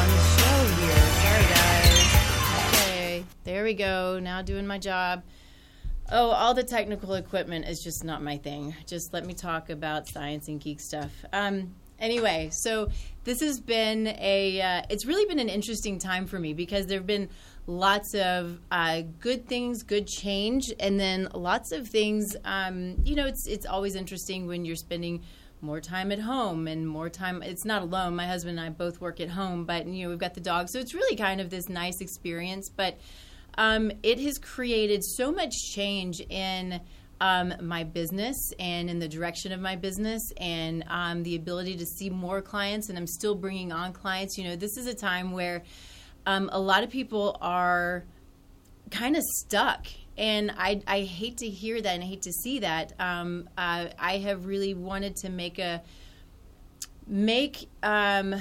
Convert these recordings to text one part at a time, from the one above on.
on the show here. Sorry, guys. Okay, there we go. Now doing my job. Oh, all the technical equipment is just not my thing. Just let me talk about science and geek stuff. Um, anyway, so this has been a. Uh, it's really been an interesting time for me because there have been lots of uh, good things, good change, and then lots of things. Um, you know, it's it's always interesting when you're spending more time at home and more time it's not alone my husband and i both work at home but you know we've got the dog so it's really kind of this nice experience but um, it has created so much change in um, my business and in the direction of my business and um, the ability to see more clients and i'm still bringing on clients. You know this is a time where um, a lot of people are kind of stuck and I, I hate to hear that and I hate to see that. Um, uh, I have really wanted to make a make um,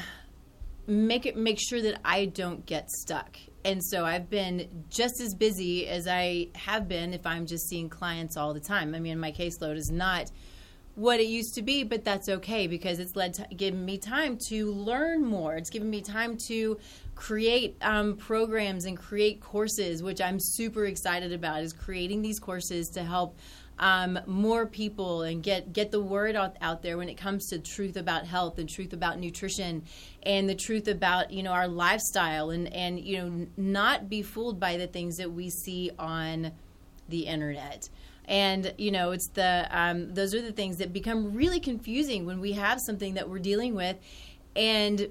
make it make sure that I don't get stuck. And so I've been just as busy as I have been if I'm just seeing clients all the time. I mean, my caseload is not what it used to be, but that's okay because it's led to giving me time to learn more. It's given me time to create um, programs and create courses, which I'm super excited about. Is creating these courses to help um, more people and get get the word out, out there when it comes to truth about health and truth about nutrition and the truth about you know our lifestyle and and you know not be fooled by the things that we see on the internet and you know it's the um, those are the things that become really confusing when we have something that we're dealing with and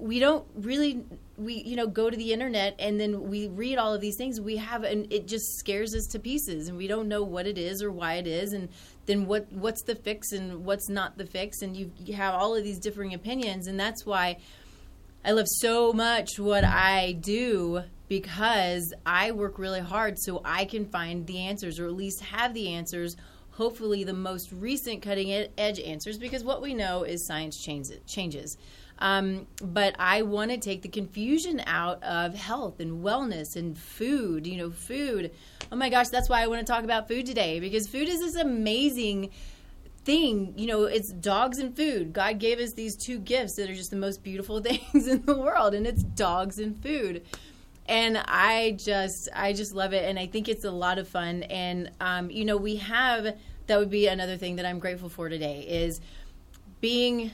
we don't really we you know go to the internet and then we read all of these things we have and it just scares us to pieces and we don't know what it is or why it is and then what what's the fix and what's not the fix and you, you have all of these differing opinions and that's why I love so much what I do because I work really hard so I can find the answers or at least have the answers hopefully the most recent cutting edge answers because what we know is science changes changes um, but I want to take the confusion out of health and wellness and food. You know, food. Oh my gosh, that's why I want to talk about food today because food is this amazing thing. You know, it's dogs and food. God gave us these two gifts that are just the most beautiful things in the world, and it's dogs and food. And I just, I just love it, and I think it's a lot of fun. And um, you know, we have that would be another thing that I'm grateful for today is being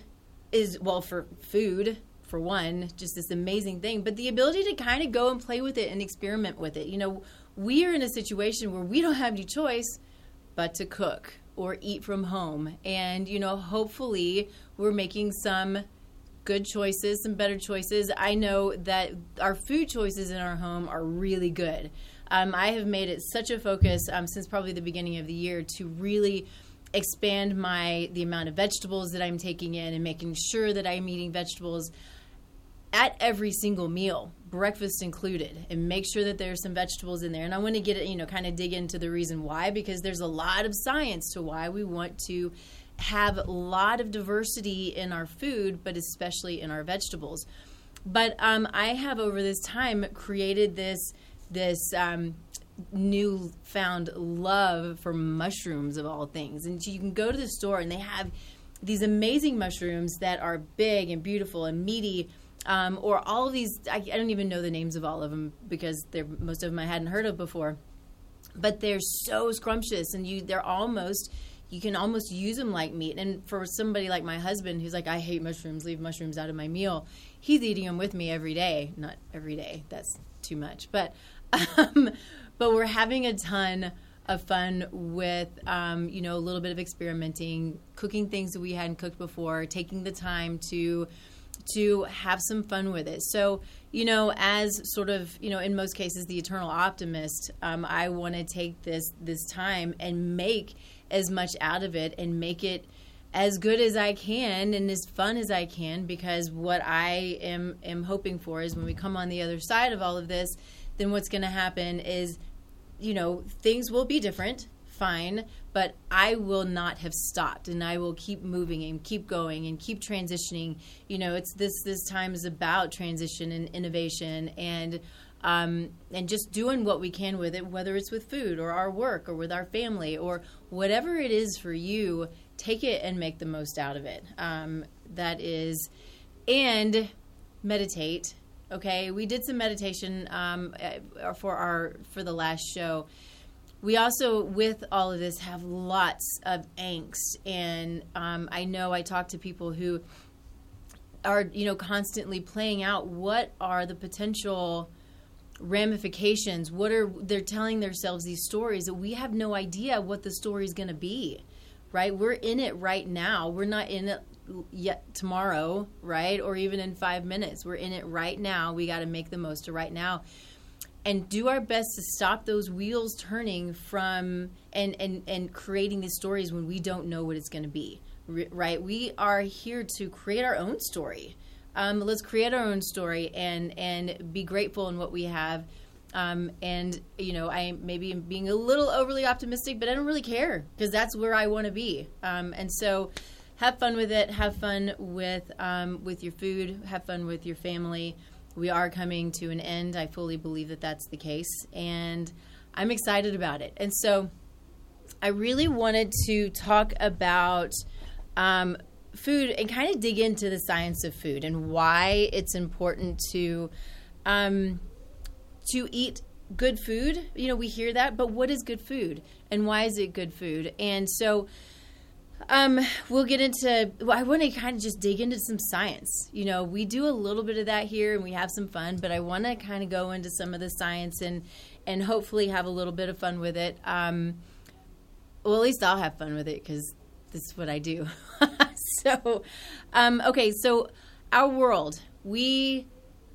is well for food for one, just this amazing thing, but the ability to kind of go and play with it and experiment with it. You know, we are in a situation where we don't have any choice but to cook or eat from home. And, you know, hopefully we're making some good choices, some better choices. I know that our food choices in our home are really good. Um, I have made it such a focus um, since probably the beginning of the year to really expand my the amount of vegetables that I'm taking in and making sure that I'm eating vegetables at every single meal, breakfast included, and make sure that there's some vegetables in there. And I want to get it, you know, kind of dig into the reason why because there's a lot of science to why we want to have a lot of diversity in our food, but especially in our vegetables. But um, I have over this time created this this um, newfound love for mushrooms of all things. And you can go to the store and they have these amazing mushrooms that are big and beautiful and meaty. Um, or all of these, I, I, don't even know the names of all of them because they're, most of them I hadn't heard of before. But they're so scrumptious, and you they're almost you can almost use them like meat. And for somebody like my husband, who's like, I hate mushrooms, leave mushrooms out of my meal, he's eating them with me every day. Not every day, that's too much. But um, but we're having a ton of fun with um, you know a little bit of experimenting cooking things that we hadn't cooked before taking the time to to have some fun with it. So you know as sort of you know in most cases the eternal optimist um, i want to take this this time and make as much out of it and make it as good as I can and as fun as I can because what I am am hoping for is when we come on the other side of all of this then what's going to happen is, you know, things will be different, fine, but I will not have stopped and I will keep moving and keep going and keep transitioning. You know, it's this this time is about transition and innovation and um, and just doing what we can with it, whether it's with food or our work or with our family or whatever it is for you, take it and make the most out of it. Um, that is, and meditate Okay, we did some meditation um, uh, for our for the last show. We also, with all of this, have lots of angst, and um, I know I talk to people who are you know constantly playing out what are the potential ramifications. What are they're telling themselves these stories that we have no idea what the story is going to be right? We're in it right now. We're not in it yet tomorrow right? Or even in 5 minutes. We're in it right now. We got to make the most of right now. And do our best to stop those wheels turning from and and and creating these stories when we don't know what it's going to be right? We are here to create our own story. Um, let's create our own story and and be grateful in what we have. Um, and you know, I maybe am being a little overly optimistic, but I don't really care because that's where I want to be. Um, and so, have fun with it. Have fun with um, with your food. Have fun with your family. We are coming to an end. I fully believe that that's the case, and I'm excited about it. And so, I really wanted to talk about um, food and kind of dig into the science of food and why it's important to um, to eat good food. You know, we hear that, but what is good food and why is it good food? And so um, we'll get into. Well, I want to kind of just dig into some science. You know, we do a little bit of that here, and we have some fun. But I want to kind of go into some of the science and and hopefully have a little bit of fun with it. Um, well, at least I'll have fun with it because this is what I do. so, um, okay, so our world, we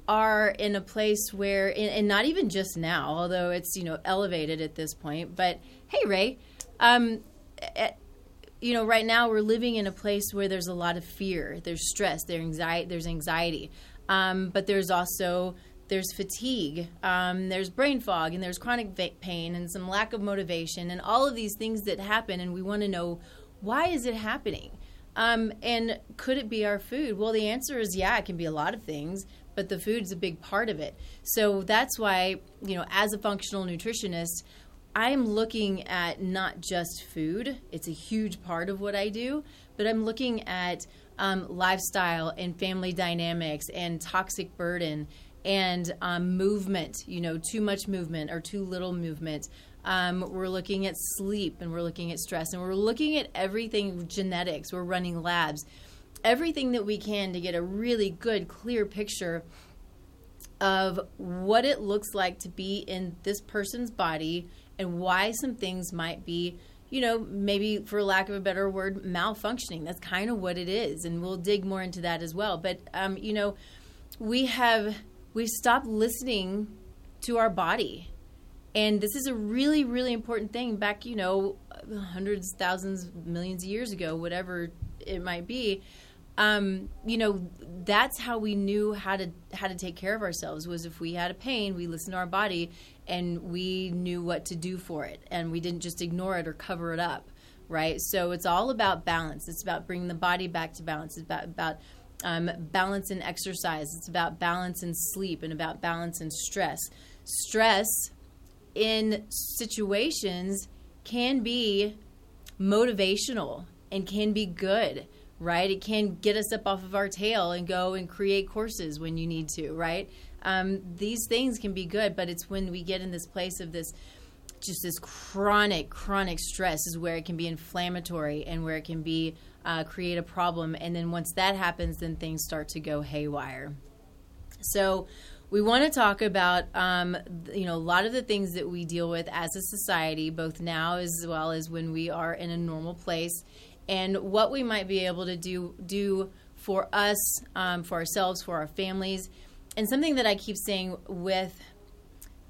are in a place where, and not even just now, although it's you know elevated at this point. But hey, Ray, um, at, you know, right now we're living in a place where there's a lot of fear, there's stress, there's anxiety, there's anxiety, um, but there's also there's fatigue, um, there's brain fog, and there's chronic pain, and some lack of motivation, and all of these things that happen, and we want to know why is it happening? Um, and could it be our food? Well, the answer is yeah, it can be a lot of things, but the food's a big part of it. So that's why, you know, as a functional nutritionist, I'm looking at not just food, it's a huge part of what I do, but I'm looking at um, lifestyle and family dynamics and toxic burden and um, movement, you know, too much movement or too little movement. Um, we're looking at sleep and we're looking at stress and we're looking at everything genetics. We're running labs, everything that we can to get a really good, clear picture of what it looks like to be in this person's body and why some things might be, you know, maybe for lack of a better word, malfunctioning. That's kind of what it is. And we'll dig more into that as well. But, um, you know, we have, we've stopped listening to our body and this is a really, really important thing back, you know, hundreds, thousands, millions of years ago, whatever it might be. Um, you know, that's how we knew how to how to take care of ourselves was if we had a pain, we listened to our body and we knew what to do for it, and we didn't just ignore it or cover it up, right? So it's all about balance. It's about bringing the body back to balance. It's about about um, balance in exercise. It's about balance in sleep and about balance in stress. Stress in situations can be motivational and can be good, right? It can get us up off of our tail and go and create courses when you need to, right? Um, these things can be good, but it's when we get in this place of this just this chronic, chronic stress is where it can be inflammatory and where it can be uh, create a problem. And then once that happens, then things start to go haywire. So we want to talk about um, you know a lot of the things that we deal with as a society both now as well as when we are in a normal place and what we might be able to do do for us um, for ourselves for our families and something that i keep saying with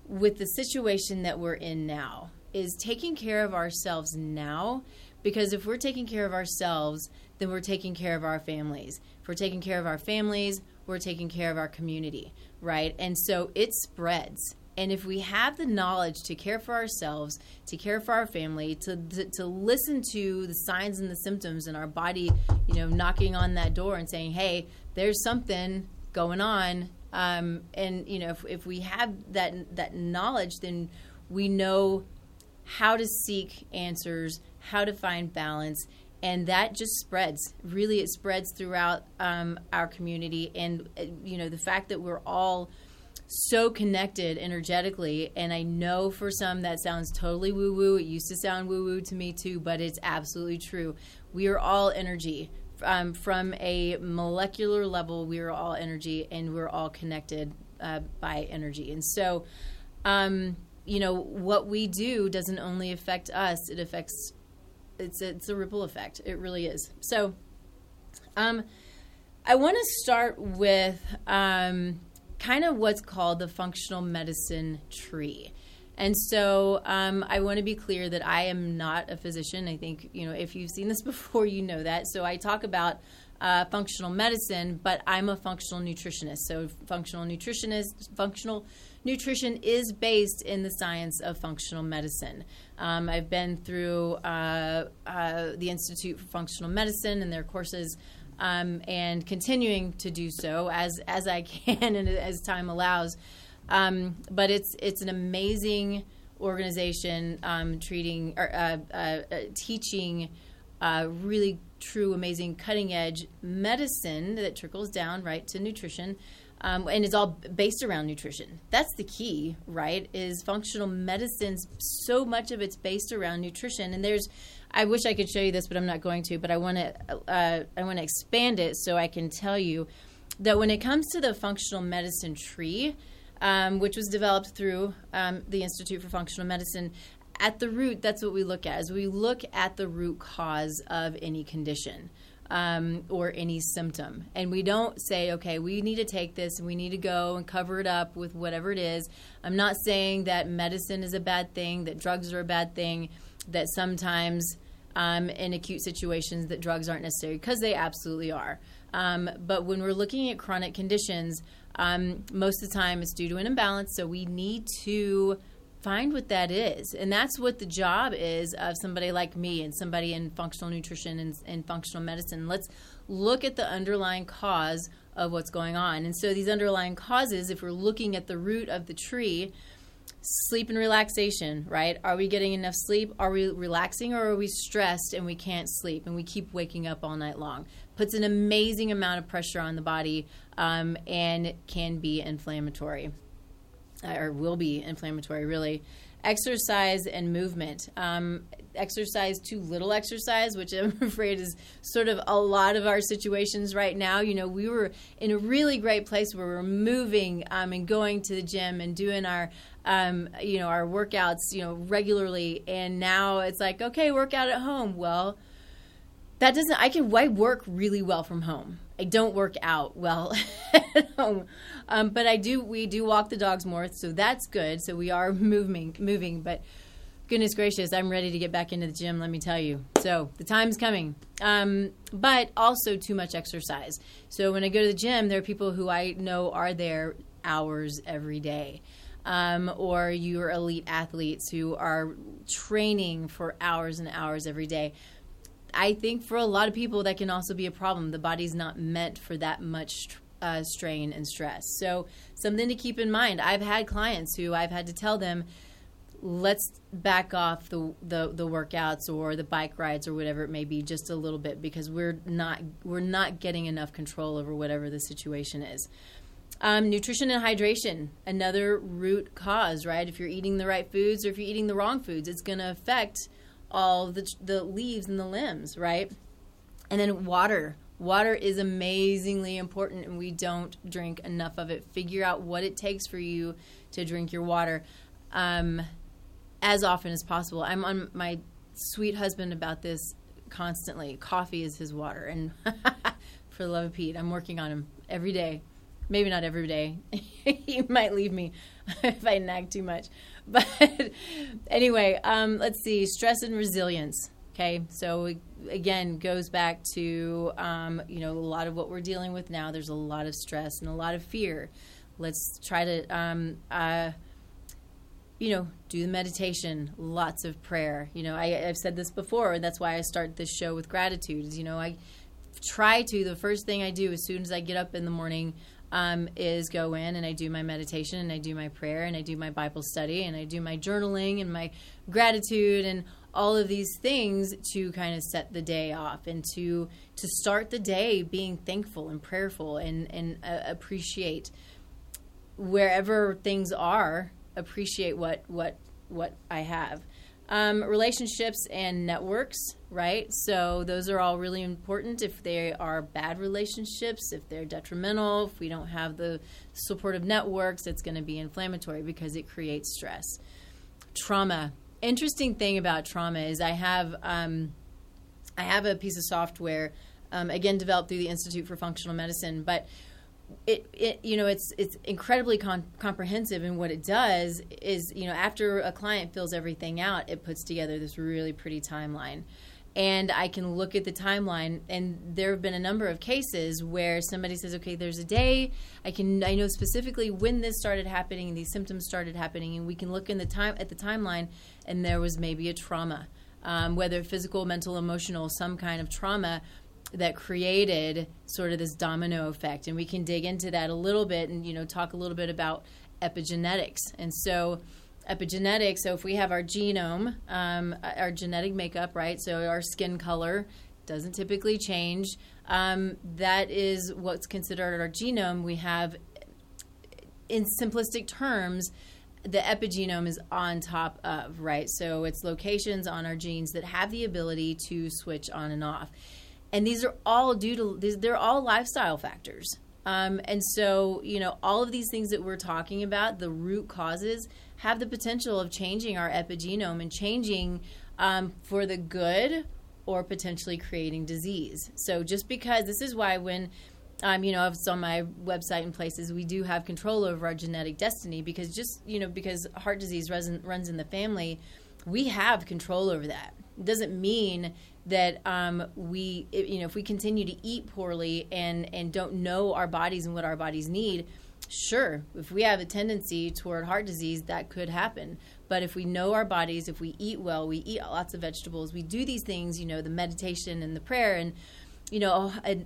with the situation that we're in now is taking care of ourselves now because if we're taking care of ourselves then we're taking care of our families if we're taking care of our families we're taking care of our community right? And so it spreads. And if we have the knowledge to care for ourselves, to care for our family, to, to, to, listen to the signs and the symptoms in our body, you know, knocking on that door and saying, hey, there's something going on. Um, and, you know, if, if we have that, that knowledge, then we know how to seek answers, how to find balance, and that just spreads. Really, it spreads throughout um, our community, and uh, you know the fact that we're all so connected energetically. And I know for some that sounds totally woo woo. It used to sound woo woo to me too, but it's absolutely true. We are all energy. Um, from a molecular level, we are all energy and we're all connected uh, by energy. And so, um, you know, what we do doesn't only affect us, it affects, it's, it's a ripple effect. It really is. So, um, I want to start with um, kind of what's called the functional medicine tree. And so um, I want to be clear that I am not a physician. I think, you know, if you've seen this before, you know that. So I talk about uh, functional medicine, but I'm a functional nutritionist. So functional nutritionist, functional nutrition is based in the science of functional medicine. Um, I've been through uh, uh, the Institute for Functional Medicine and their courses um, and continuing to do so as as I can and as time allows. Um, but it's it's an amazing organization um, treating or uh, uh, uh, teaching uh, really true, amazing, cutting edge medicine that trickles down right to nutrition. Um, and it's all based around nutrition. That's the key, right? Is functional medicine. So much of it's based around nutrition, and there's I wish I could show you this, but I'm not going to. But I want to uh, I want to expand it so I can tell you that when it comes to the functional medicine tree, um, which was developed through um, the Institute for Functional Medicine, at the root, that's what we look at. Is we look at the root cause of any condition. Um, or any symptom. And we don't say, okay, we need to take this and we need to go and cover it up with whatever it is. I'm not saying that medicine is a bad thing, that drugs are a bad thing, that sometimes um, in acute situations that drugs aren't necessary because they absolutely are. Um, but when we're looking at chronic conditions, um, most of the time it's due to an imbalance. So we need to find what that is. And that's what the job is of somebody like me and somebody in functional nutrition and, and functional medicine. Let's look at the underlying cause of what's going on. And so these underlying causes, if we're looking at the root of the tree, sleep and relaxation, right? Are we getting enough sleep? Are we relaxing or are we stressed and we can't sleep and we keep waking up all night long? Puts an amazing amount of pressure on the body um, and can be inflammatory uh, or will be inflammatory, really. Exercise and movement. Um, exercise, too little exercise, which I'm afraid is sort of a lot of our situations right now. You know, we were in a really great place where we're moving um, and going to the gym and doing our um, you know, our workouts, you know, regularly. And now it's like, okay, work out at home. Well, that doesn't, I can, I work really well from home. I don't work out well at home. Um, but I do, we do walk the dogs more. So that's good. So we are moving, moving, but goodness gracious, I'm ready to get back into the gym, let me tell you. So the time's coming. Um, but also too much exercise. So when I go to the gym, there are people who I know are there hours every day um, or you're elite athletes who are training for hours and hours every day. I think for a lot of people that can also be a problem. The body's not meant for that much uh, strain and stress. So something to keep in mind. I've had clients who I've had to tell them, let's back off the, the the workouts or the bike rides or whatever it may be just a little bit because we're not we're not getting enough control over whatever the situation is. Um, nutrition and hydration, another root cause, right? If you're eating the right foods or if you're eating the wrong foods, it's going to affect all the, the leaves and the limbs, right? And then water. Water is amazingly important, and we don't drink enough of it. Figure out what it takes for you to drink your water um, as often as possible. I'm on my sweet husband about this constantly. Coffee is his water, and for the love of Pete, I'm working on him every day maybe not every day. he might leave me if I nag too much. But anyway, um, let's see stress and resilience. Okay, so again, goes back to um, you know a lot of what we're dealing with now. There's a lot of stress and a lot of fear. Let's try to um, uh, you know do the meditation, lots of prayer. You know, I, have said this before, and that's why I start this show with gratitude. Is you know I try to the first thing I do as soon as I get up in the morning um, is go in and I do my meditation and I do my prayer and I do my Bible study and I do my journaling and my gratitude and all of these things to kind of set the day off and to to start the day being thankful and prayerful and and uh, appreciate wherever things are appreciate what what what I have um, relationships and networks, right? So those are all really important. If they are bad relationships, if they're detrimental, if we don't have the supportive networks, it's going to be inflammatory because it creates stress. Trauma. Interesting thing about trauma is I have um, I have a piece of software um, again developed through the Institute for Functional Medicine, but it, it you know it's it's incredibly con- comprehensive and what it does is you know after a client fills everything out it puts together this really pretty timeline. And I can look at the timeline and there have been a number of cases where somebody says okay there's a day I can I know specifically when this started happening and these symptoms started happening and we can look in the time at the timeline and there was maybe a trauma um, whether physical mental emotional some kind of trauma that created sort of this domino effect. And we can dig into that a little bit and you know talk a little bit about epigenetics. And so epigenetics so if we have our genome um, our genetic makeup right so our skin color doesn't typically change um, that is what's considered our genome. We have in simplistic terms the epigenome is on top of right? So it's locations on our genes that have the ability to switch on and off and these are all due to they're all lifestyle factors um, and so you know all of these things that we're talking about the root causes have the potential of changing our epigenome and changing um, for the good or potentially creating disease so just because this is why when um, you know, it's on my website and places. We do have control over our genetic destiny because just you know because heart disease runs runs in the family, we have control over that. It doesn't mean that um, we, you know, if we continue to eat poorly and and don't know our bodies and what our bodies need, sure, if we have a tendency toward heart disease, that could happen. But if we know our bodies, if we eat well, we eat lots of vegetables, we do these things, you know, the meditation and the prayer and you know, a,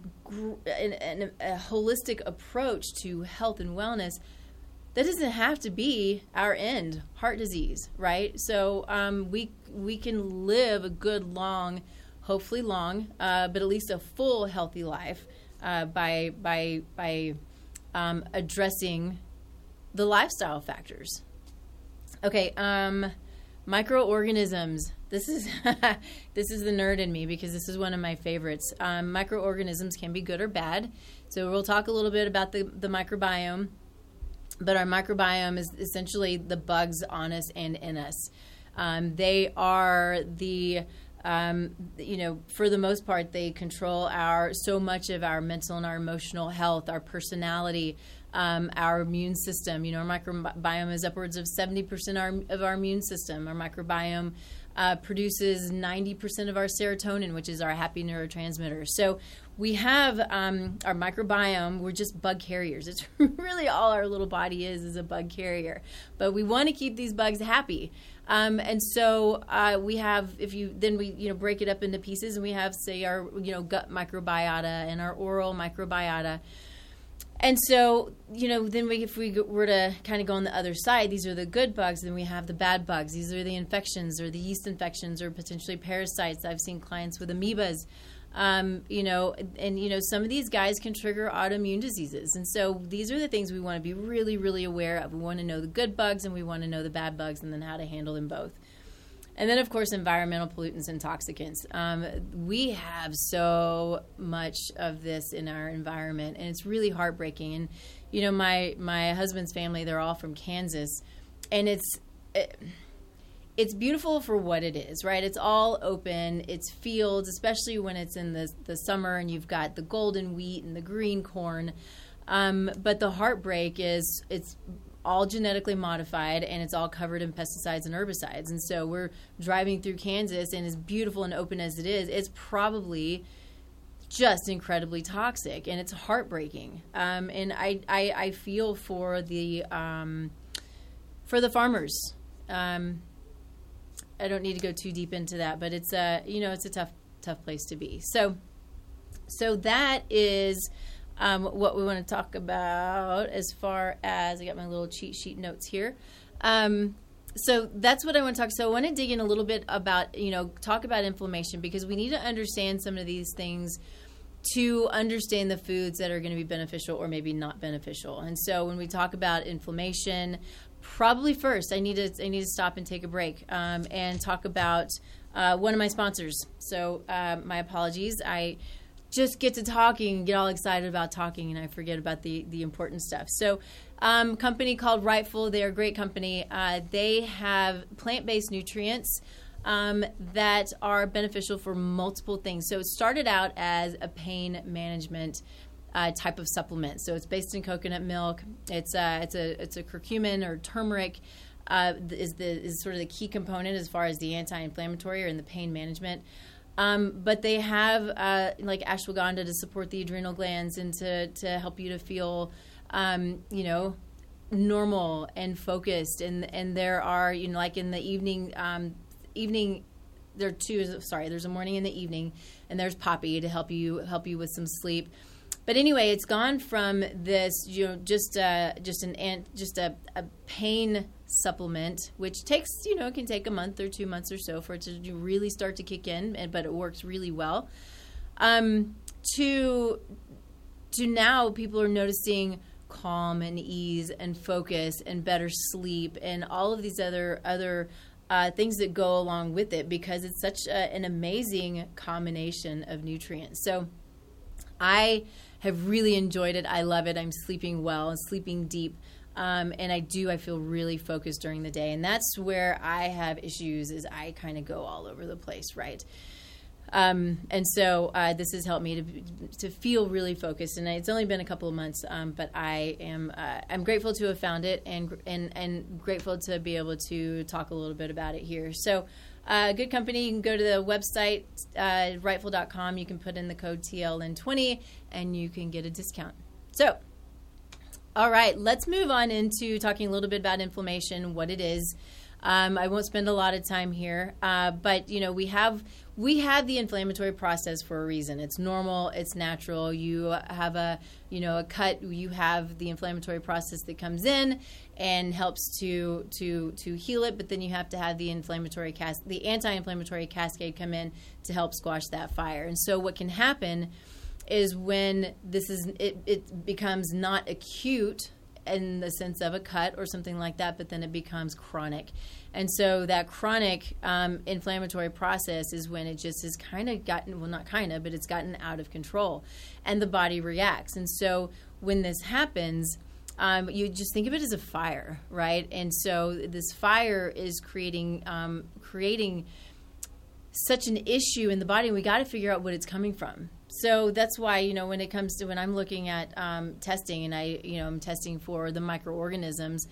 a, a holistic approach to health and wellness that doesn't have to be our end heart disease right so um, we we can live a good long hopefully long, uh, but at least a full healthy life uh, by by by um, addressing the lifestyle factors. Okay, um, microorganisms. This is this is the nerd in me because this is one of my favorites. Um, microorganisms can be good or bad. So we'll talk a little bit about the the microbiome. But our microbiome is essentially the bugs on us and in us. Um, they are the um, you know, for the most part, they control our so much of our mental and our emotional health, our personality, um, our immune system. You know, our microbiome is upwards of 70% of our immune system. Our microbiome uh, produces 90% of our serotonin, which is our happy neurotransmitter. So we have um, our microbiome. We're just bug carriers. It's really all our little body is is a bug carrier. But we want to keep these bugs happy. Um, and so uh, we have, if you then we you know break it up into pieces, and we have say our you know gut microbiota and our oral microbiota. And so, you know, then we, if we were to kind of go on the other side, these are the good bugs. Then we have the bad bugs. These are the infections or the yeast infections or potentially parasites. I've seen clients with amoebas um, you know, and you know, some of these guys can trigger autoimmune diseases, and so these are the things we want to be really, really aware of. We want to know the good bugs and we want to know the bad bugs, and then how to handle them both. And then, of course, environmental pollutants and toxicants. Um, we have so much of this in our environment, and it's really heartbreaking. And you know, my my husband's family, they're all from Kansas, and it's. It, it's beautiful for what it is, right? It's all open. It's fields, especially when it's in the the summer and you've got the golden wheat and the green corn. Um, but the heartbreak is it's all genetically modified and it's all covered in pesticides and herbicides. And so we're driving through Kansas, and as beautiful and open as it is, it's probably just incredibly toxic and it's heartbreaking. Um, and I, I, I feel for the um, for the farmers. I don't need to go too deep into that, but it's a you know it's a tough tough place to be. So so that is um, what we want to talk about as far as I got my little cheat sheet notes here. Um, so that's what I want to talk. So I want to dig in a little bit about you know talk about inflammation because we need to understand some of these things to understand the foods that are going to be beneficial or maybe not beneficial. And so when we talk about inflammation, probably first I need to I need to stop and take a break um, and talk about uh, one of my sponsors. So uh, my apologies. I just get to talking and get all excited about talking and I forget about the the important stuff. So um, company called Rightful. They are a great company. Uh, they have plant based nutrients. Um, that are beneficial for multiple things. So it started out as a pain management uh, type of supplement. So it's based in coconut milk. It's uh, it's a it's a curcumin or turmeric. Uh, is the is sort of the key component as far as the anti-inflammatory or in the pain management. Um, but they have uh, like ashwagandha to support the adrenal glands and to to help you to feel um, you know, normal and focused. And and there are you know like in the evening um, evening there are two sorry there's a morning and the evening and there's poppy to help you help you with some sleep but anyway it's gone from this you know just uh, just an just a, a pain supplement which takes you know can take a month or two months or so for it to really start to kick in but it works really well um, to to now people are noticing calm and ease and focus and better sleep and all of these other other uh, things that go along with it because it's such a, an amazing combination of nutrients. So I have really enjoyed it. I love it. I'm sleeping well and sleeping deep. Um, and I do. I feel really focused during the day, and that's where I have issues. Is I kind of go all over the place, right? Um, and so uh, this has helped me to to feel really focused. And it's only been a couple of months, um, but I am uh, I'm grateful to have found it and and and grateful to be able to talk a little bit about it here. So. Uh, good company. You can go to the website, uh, rightful.com. You can put in the code TLN20 and you can get a discount. So, all right, let's move on into talking a little bit about inflammation, what it is. Um, I won't spend a lot of time here, uh, but you know we have we have the inflammatory process for a reason. It's normal. It's natural. You have a you know a cut. You have the inflammatory process that comes in and helps to to to heal it. But then you have to have the inflammatory cas- the anti-inflammatory cascade come in to help squash that fire. And so what can happen is when this is it, it becomes not acute in the sense of a cut or something like that, but then it becomes chronic. And so that chronic um, inflammatory process is when it just has kind of gotten, well, not kind of, but it's gotten out of control and the body reacts. And so when this happens, um, you just think of it as a fire, right? And so this fire is creating um, creating such an issue in the body, and we got to figure out what it's coming from. So that's why you know when it comes to when I'm looking at um, testing, and I you know I'm testing for the microorganisms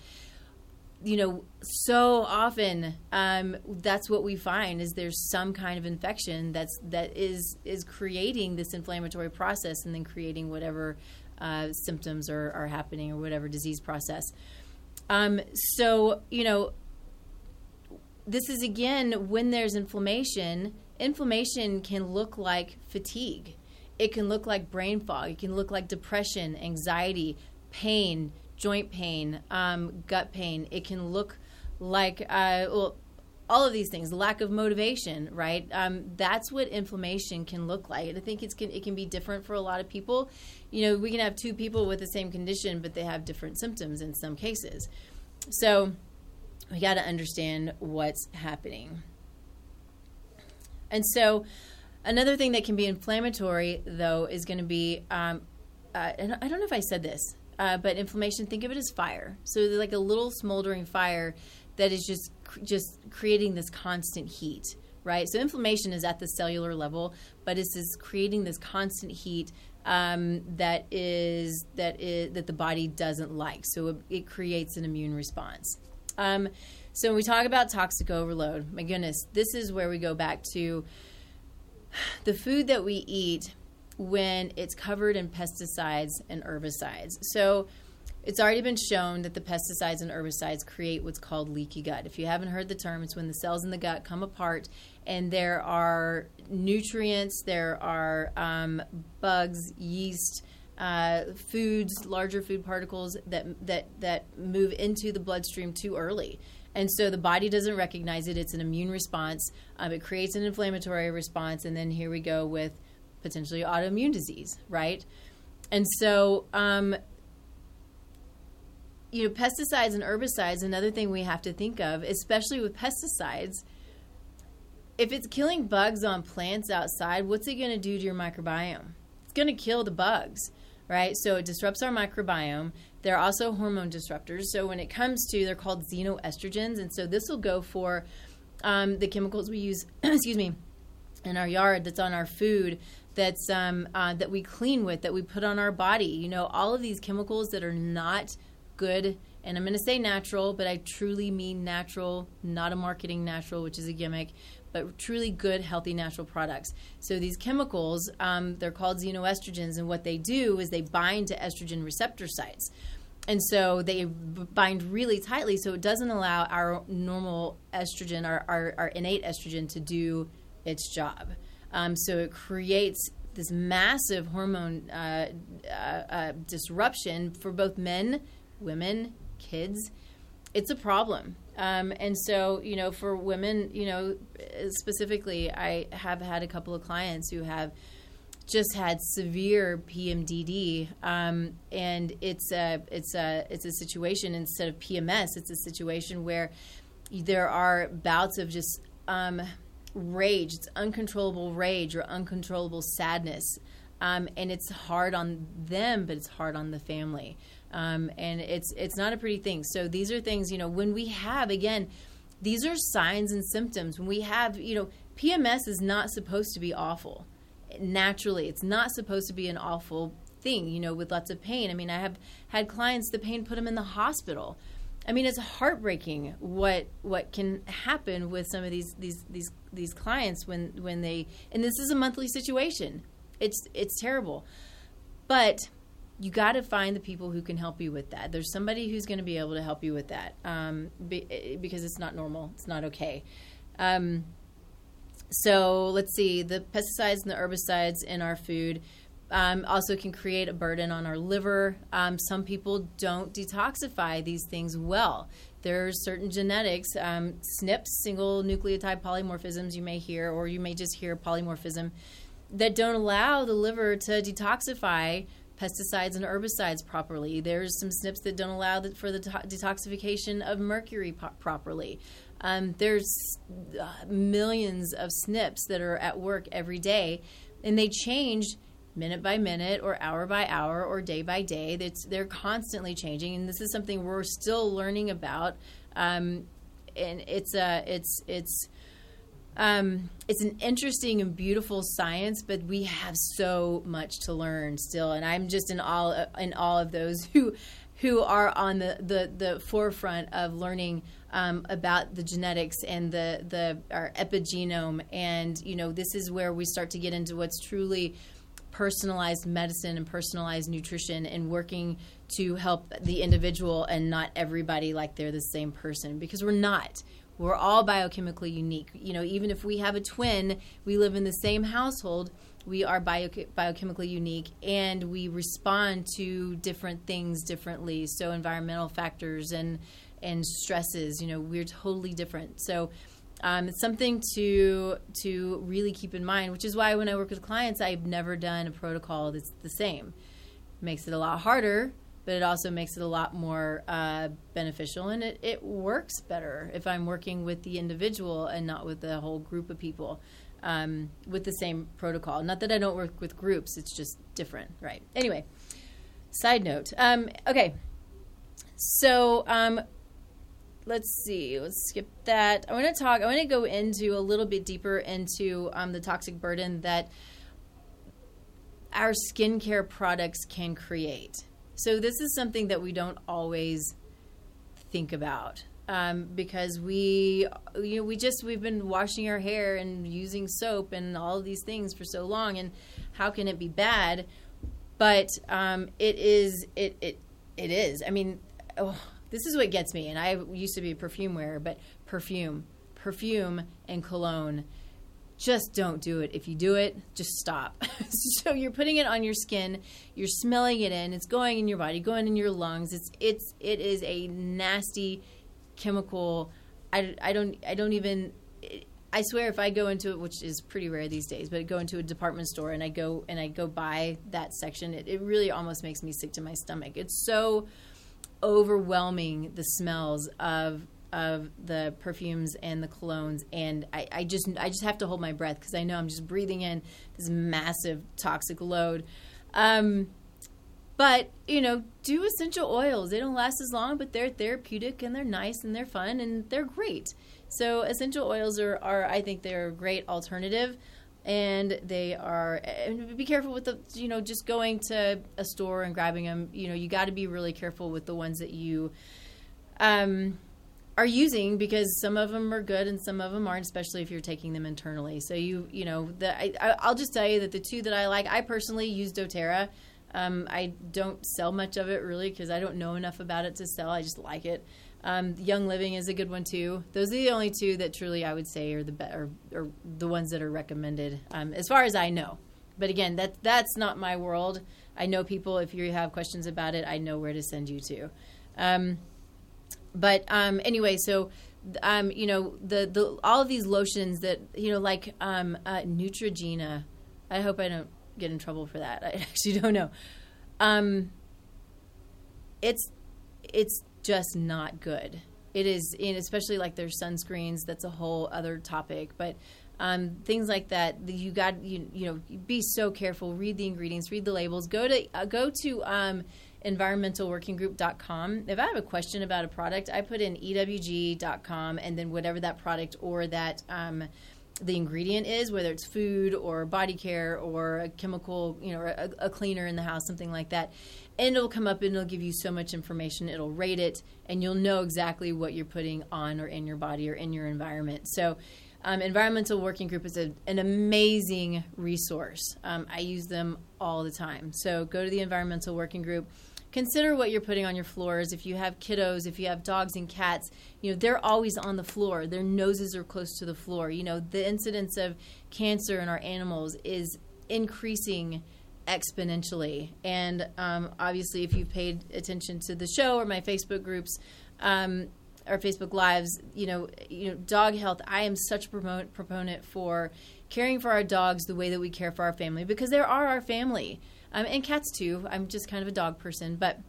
you know, so often um, that's what we find is there's some kind of infection that's that is is creating this inflammatory process and then creating whatever uh, symptoms are, are happening or whatever disease process. Um, so you know, this is again when there's inflammation. Inflammation can look like fatigue. It can look like brain fog. It can look like depression, anxiety, pain, joint pain, um, gut pain. It can look like, uh, well, all of these things, lack of motivation, right? Um, that's what inflammation can look like. And I think it's can, it can be different for a lot of people. You know, we can have two people with the same condition, but they have different symptoms in some cases. So we got to understand what's happening. And so, another thing that can be inflammatory, though, is going to be, um, uh, and I don't know if I said this, uh, but inflammation, think of it as fire. So like a little smoldering fire that is just just creating this constant heat, right? So inflammation is at the cellular level, but it's is creating this constant heat um, that is that is that the body doesn't like. So it, it creates an immune response. Um, so when we talk about toxic overload, my goodness, this is where we go back to the food that we eat when it's covered in pesticides and herbicides. So it's already been shown that the pesticides and herbicides create what's called leaky gut. If you haven't heard the term, it's when the cells in the gut come apart and there are nutrients, there are um, bugs, yeast, uh, foods, larger food particles that that that move into the bloodstream too early. And so the body doesn't recognize it. It's an immune response. Um, it creates an inflammatory response, and then here we go with potentially autoimmune disease, right? And so, um, you know, pesticides and herbicides. Another thing we have to think of, especially with pesticides, if it's killing bugs on plants outside, what's it going to do to your microbiome? It's going to kill the bugs right? So it disrupts our microbiome. They're also hormone disruptors. So when it comes to, they're called xenoestrogens, and so this will go for um, the chemicals we use. excuse me, in our yard that's on our food that's um, uh, that we clean with that we put on our body you know all of these chemicals that are not good and i'm going to say natural but i truly mean natural not a marketing natural which is a gimmick but truly good, healthy natural products. So these chemicals, um, they're called xenoestrogens, and what they do is they bind to estrogen receptor sites. And so they bind really tightly, so it doesn't allow our normal estrogen, our, our, our innate estrogen, to do its job. Um, so it creates this massive hormone uh, uh, uh, disruption for both men, women, kids. It's a problem. Um, and so, you know, for women, you know, specifically, I have had a couple of clients who have just had severe PMDD, um, and it's a it's a it's a situation instead of PMS, it's a situation where there are bouts of just um, rage, it's uncontrollable rage or uncontrollable sadness, um, and it's hard on them, but it's hard on the family um, and it's it's not a pretty thing. So these are things you know when we have again, these are signs and symptoms when we have you know PMS is not supposed to be awful. Naturally, it's not supposed to be an awful thing. You know, with lots of pain. I mean, I have had clients the pain put them in the hospital. I mean, it's heartbreaking what what can happen with some of these these these these clients when when they and this is a monthly situation. It's it's terrible, but you got to find the people who can help you with that. There's somebody who's going to be able to help you with that um, be, eh, because it's not normal. It's not okay. Um, so let's see the pesticides and the herbicides in our food. Um, also can create a burden on our liver. Um, some people don't detoxify these things well. There's certain genetics, um, SNPs, single nucleotide polymorphisms, you may hear, or you may just hear polymorphism, that don't allow the liver to detoxify pesticides and herbicides properly. There's some SNPs that don't allow the, for the detoxification of mercury po- properly. Um, there's uh, millions of SNPs that are at work every day, and they change minute by minute or hour by hour or day by day. They're constantly changing, and this is something we're still learning about. Um, and it's a it's it's um, it's an interesting and beautiful science, but we have so much to learn still, and I'm just in all in all of those who who are on the, the, the forefront of learning um, about the genetics and the the our epigenome, and you know this is where we start to get into what's truly personalized medicine and personalized nutrition and working to help the individual and not everybody like they're the same person because we're not we're all biochemically unique. You know, even if we have a twin, we live in the same household, we are bio- biochemically unique and we respond to different things differently. So environmental factors and and stresses, you know, we're totally different. So um, it's something to to really keep in mind, which is why when I work with clients, I've never done a protocol that's the same. It makes it a lot harder but it also makes it a lot more uh, beneficial and it, it works better if I'm working with the individual and not with the whole group of people um, with the same protocol. Not that I don't work with groups, it's just different, right? Anyway, side note. Um, okay, so um, let's see, let's skip that. I want to talk, I want to go into a little bit deeper into um, the toxic burden that our skincare products can create. So this is something that we don't always think about um, because we you know we just we've been washing our hair and using soap and all of these things for so long and how can it be bad? But um, it is it it it is. I mean oh, this is what gets me and i used to be a perfume wearer but perfume perfume and cologne just don't do it. If you do it, just stop. so you're putting it on your skin, you're smelling it in, it's going in your body, going in your lungs. It's it's it is a nasty chemical. I, I don't I don't even I swear if I go into it, which is pretty rare these days, but I go into a department store and I go and I go buy that section, it, it really almost makes me sick to my stomach. It's so overwhelming the smells of of the perfumes and the colognes and I, I just I just have to hold my breath because I know I'm just breathing in this massive toxic load. Um, but you know, do essential oils. They don't last as long, but they're therapeutic and they're nice and they're fun and they're great. So essential oils are, are I think they're a great alternative and they are and be careful with the you know just going to a store and grabbing them you know you got to be really careful with the ones that you um, are using because some of them are good and some of them aren't especially if you're taking them internally so you you know the I, i'll just tell you that the two that i like i personally use doterra um, i don't sell much of it really because i don't know enough about it to sell i just like it um, Young Living is a good one too. Those are the only two that truly I would say are the be- or, or the ones that are recommended, um, as far as I know. But again, that that's not my world. I know people. If you have questions about it, I know where to send you to. But um, anyway, so um, you know the the all of these lotions that you know like um, uh, Neutrogena. I hope I don't get in trouble for that. I actually don't know. Um, it's it's just not good. It is, especially like their sunscreens. That's a whole other topic, but. Um, things like that. You got you you know be so careful. Read the ingredients. Read the labels. Go to uh, go to um, environmentalworkinggroup.com. If I have a question about a product, I put in ewg.com and then whatever that product or that um, the ingredient is, whether it's food or body care or a chemical, you know, a, a, cleaner in the house, something like that. And it'll come up and it'll give you so much information. It'll rate it, and you'll know exactly what you're putting on or in your body or in your environment. So, um, Environmental Working Group is a, an amazing resource. Um, I use them all the time. So, go to the Environmental Working Group consider what you're putting on your floors. If you have kiddos, if you have dogs and cats, you know, they're always on the floor. Their noses are close to the floor. You know, the incidence of cancer in our animals is increasing exponentially. And um, obviously, if you've paid attention to the show or my Facebook groups, um, or Facebook lives, you know, you know, dog health. I am such a promote, proponent for caring for our dogs the way that we care for our family because they are our family um, and cats too. I'm just kind of a dog person, but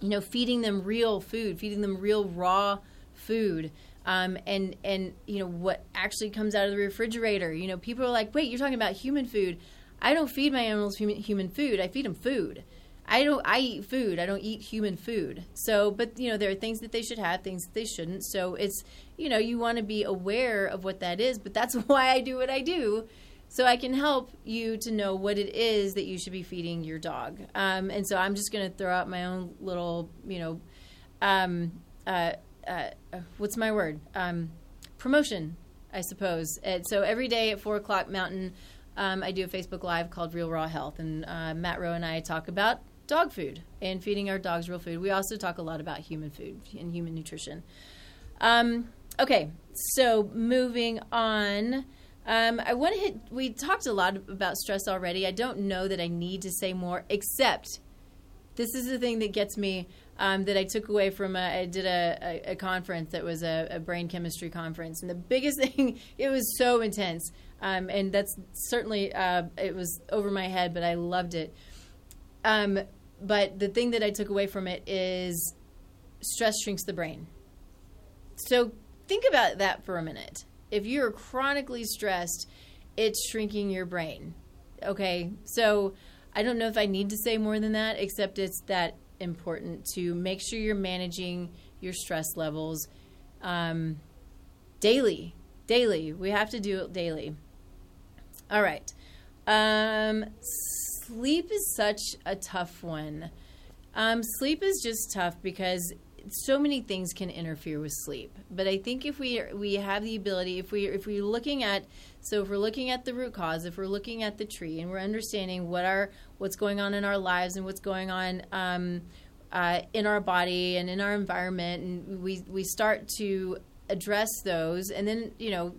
you know, feeding them real food, feeding them real raw food. Um, and and you know what actually comes out of the refrigerator. You know, people are like, "Wait, you're talking about human food?" I don't feed my animals human, human food. I feed them food. I don't. I eat food. I don't eat human food. So, but you know, there are things that they should have, things that they shouldn't. So it's you know, you want to be aware of what that is. But that's why I do what I do so I can help you to know what it is that you should be feeding your dog. Um, and so I'm just going to throw out my own little, you know, um, uh, uh, what's my word? Um, promotion, I suppose. And so every day at four o'clock Mountain, um, I do a Facebook Live called Real Raw Health, and uh, Matt Rowe and I talk about dog food and feeding our dogs real food. We also talk a lot about human food and human nutrition. Um, okay, so moving on. Um, I want to hit. We talked a lot about stress already. I don't know that I need to say more, except this is the thing that gets me. Um, that I took away from. A, I did a, a, a conference that was a, a, brain chemistry conference, and the biggest thing it was so intense, um, and that's certainly uh, it was over my head, but I loved it. Um, but the thing that I took away from it is stress shrinks the brain. So think about that for a minute if you're chronically stressed, it's shrinking your brain. Okay, so I don't know if I need to say more than that, except it's that important to make sure you're managing your stress levels um, daily. Daily. We have to do it daily. All right. Um, sleep is such a tough one. Um, sleep is just tough because so many things can interfere with sleep. But I think if we we have the ability, if we if we're looking at so if we're looking at the root cause, if we're looking at the tree, and we're understanding what our what's going on in our lives and what's going on um, uh, in our body and in our environment, and we we start to address those, and then you know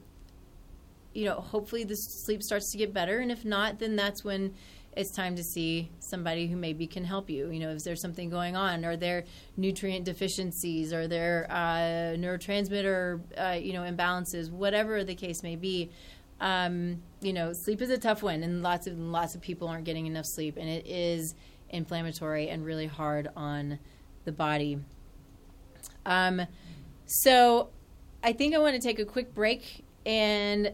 you know, hopefully the sleep starts to get better. And if not, then that's when it's time to see somebody who maybe can help you. You know, is there something going on, are there nutrient deficiencies, are there uh, neurotransmitter, uh, you know, imbalances, whatever the case may be. Um, you know, sleep is a tough one, and lots of lots of people aren't getting enough sleep, and it is inflammatory and really hard on the body. Um, so, I think I want to take a quick break and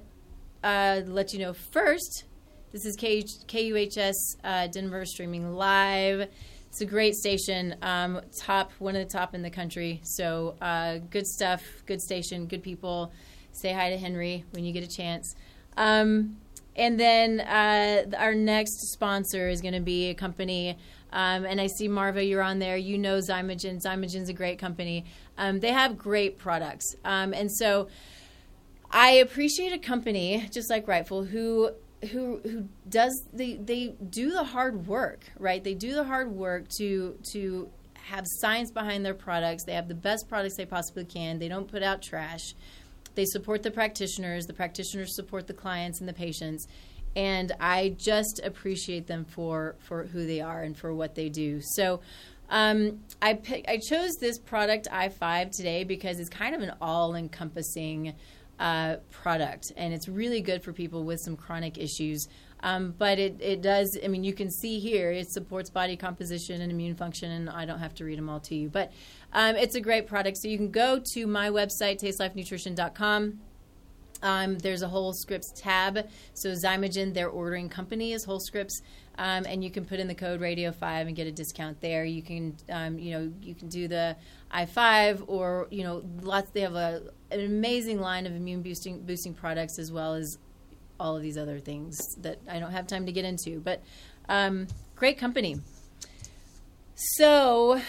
uh, let you know first this is K- KUHS uh, Denver streaming live. It's a great station, um, top one of the top in the country. So uh, good stuff, good station, good people. Say hi to Henry when you get a chance. Um, and then uh, our next sponsor is going to be a company. Um, and I see Marva, you're on there. You know Xymogen. Xymogen's a great company. Um, they have great products. Um, and so I appreciate a company just like Rightful who who who does they they do the hard work, right? They do the hard work to to have science behind their products. They have the best products they possibly can. They don't put out trash. They support the practitioners. The practitioners support the clients and the patients. And I just appreciate them for for who they are and for what they do. So. Um, I pick, I chose this product i5 today because it's kind of an all-encompassing uh, product, and it's really good for people with some chronic issues. Um, but it, it does, I mean, you can see here it supports body composition and immune function, and I don't have to read them all to you. But um, it's a great product. So you can go to my website, tastelifenutrition.com. Um, there's a whole scripts tab. So Xymogen, their ordering company is Whole Scripts, um, and you can put in the code Radio Five and get a discount there. You can, um, you know, you can do the I five or you know, lots. They have a an amazing line of immune boosting boosting products as well as all of these other things that I don't have time to get into. But um, great company. So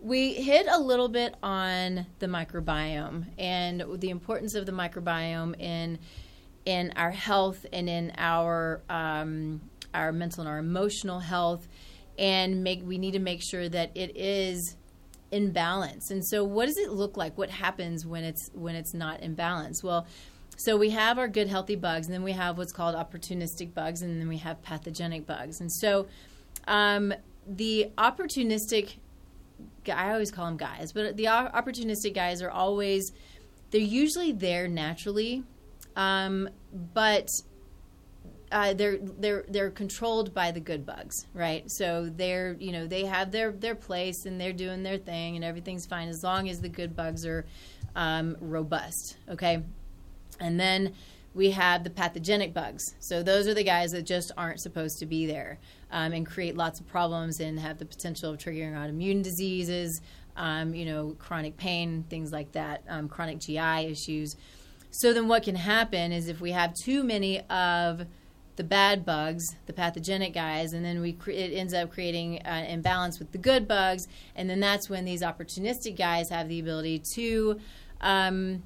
we hit a little bit on the microbiome and the importance of the microbiome in in our health and in our um, our mental and our emotional health, and make we need to make sure that it is in balance. And so, what does it look like? What happens when it's when it's not in balance? Well, so we have our good healthy bugs, and then we have what's called opportunistic bugs, and then we have pathogenic bugs. And so, um, the opportunistic, I always call them guys, but the opportunistic guys are always they're usually there naturally, um, but uh, they're they're they're controlled by the good bugs, right? So they're you know they have their their place and they're doing their thing and everything's fine as long as the good bugs are um, robust, okay? And then we have the pathogenic bugs. So those are the guys that just aren't supposed to be there um, and create lots of problems and have the potential of triggering autoimmune diseases, um, you know, chronic pain, things like that, um, chronic GI issues. So then what can happen is if we have too many of the bad bugs, the pathogenic guys, and then we cre- it ends up creating an imbalance with the good bugs, and then that's when these opportunistic guys have the ability to, um,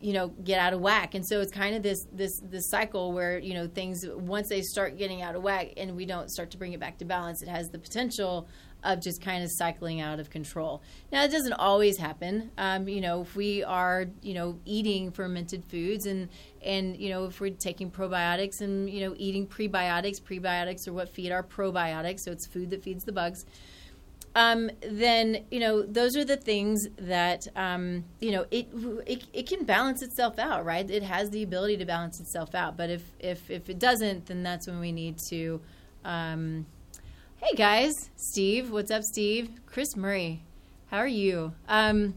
you know, get out of whack. And so it's kind of this this this cycle where you know things once they start getting out of whack and we don't start to bring it back to balance, it has the potential of just kind of cycling out of control. Now, it doesn't always happen. Um, you know, if we are, you know, eating fermented foods and, and, you know, if we're taking probiotics and, you know, eating prebiotics, prebiotics are what feed our probiotics, so it's food that feeds the bugs. Um, then you know those are the things that um, you know it, it it can balance itself out, right? It has the ability to balance itself out, but if if if it doesn't, then that's when we need to um, Hey guys, Steve. What's up, Steve? Chris Murray. How are you? Um,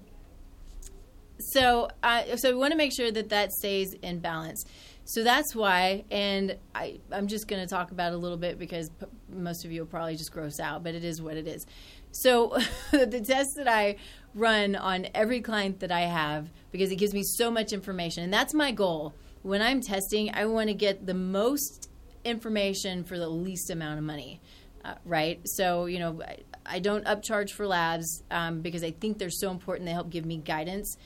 so, uh, so we want to make sure that that stays in balance. So that's why, and I, I'm just going to talk about a little bit because p- most of you will probably just gross out, but it is what it is. So the test that I run on every client that I have, because it gives me so much information, and that's my goal. When I'm testing, I want to get the most information for the least amount of money uh, right? So, you know, I, I don't upcharge for labs um, because I think they're so important. They help give me guidance.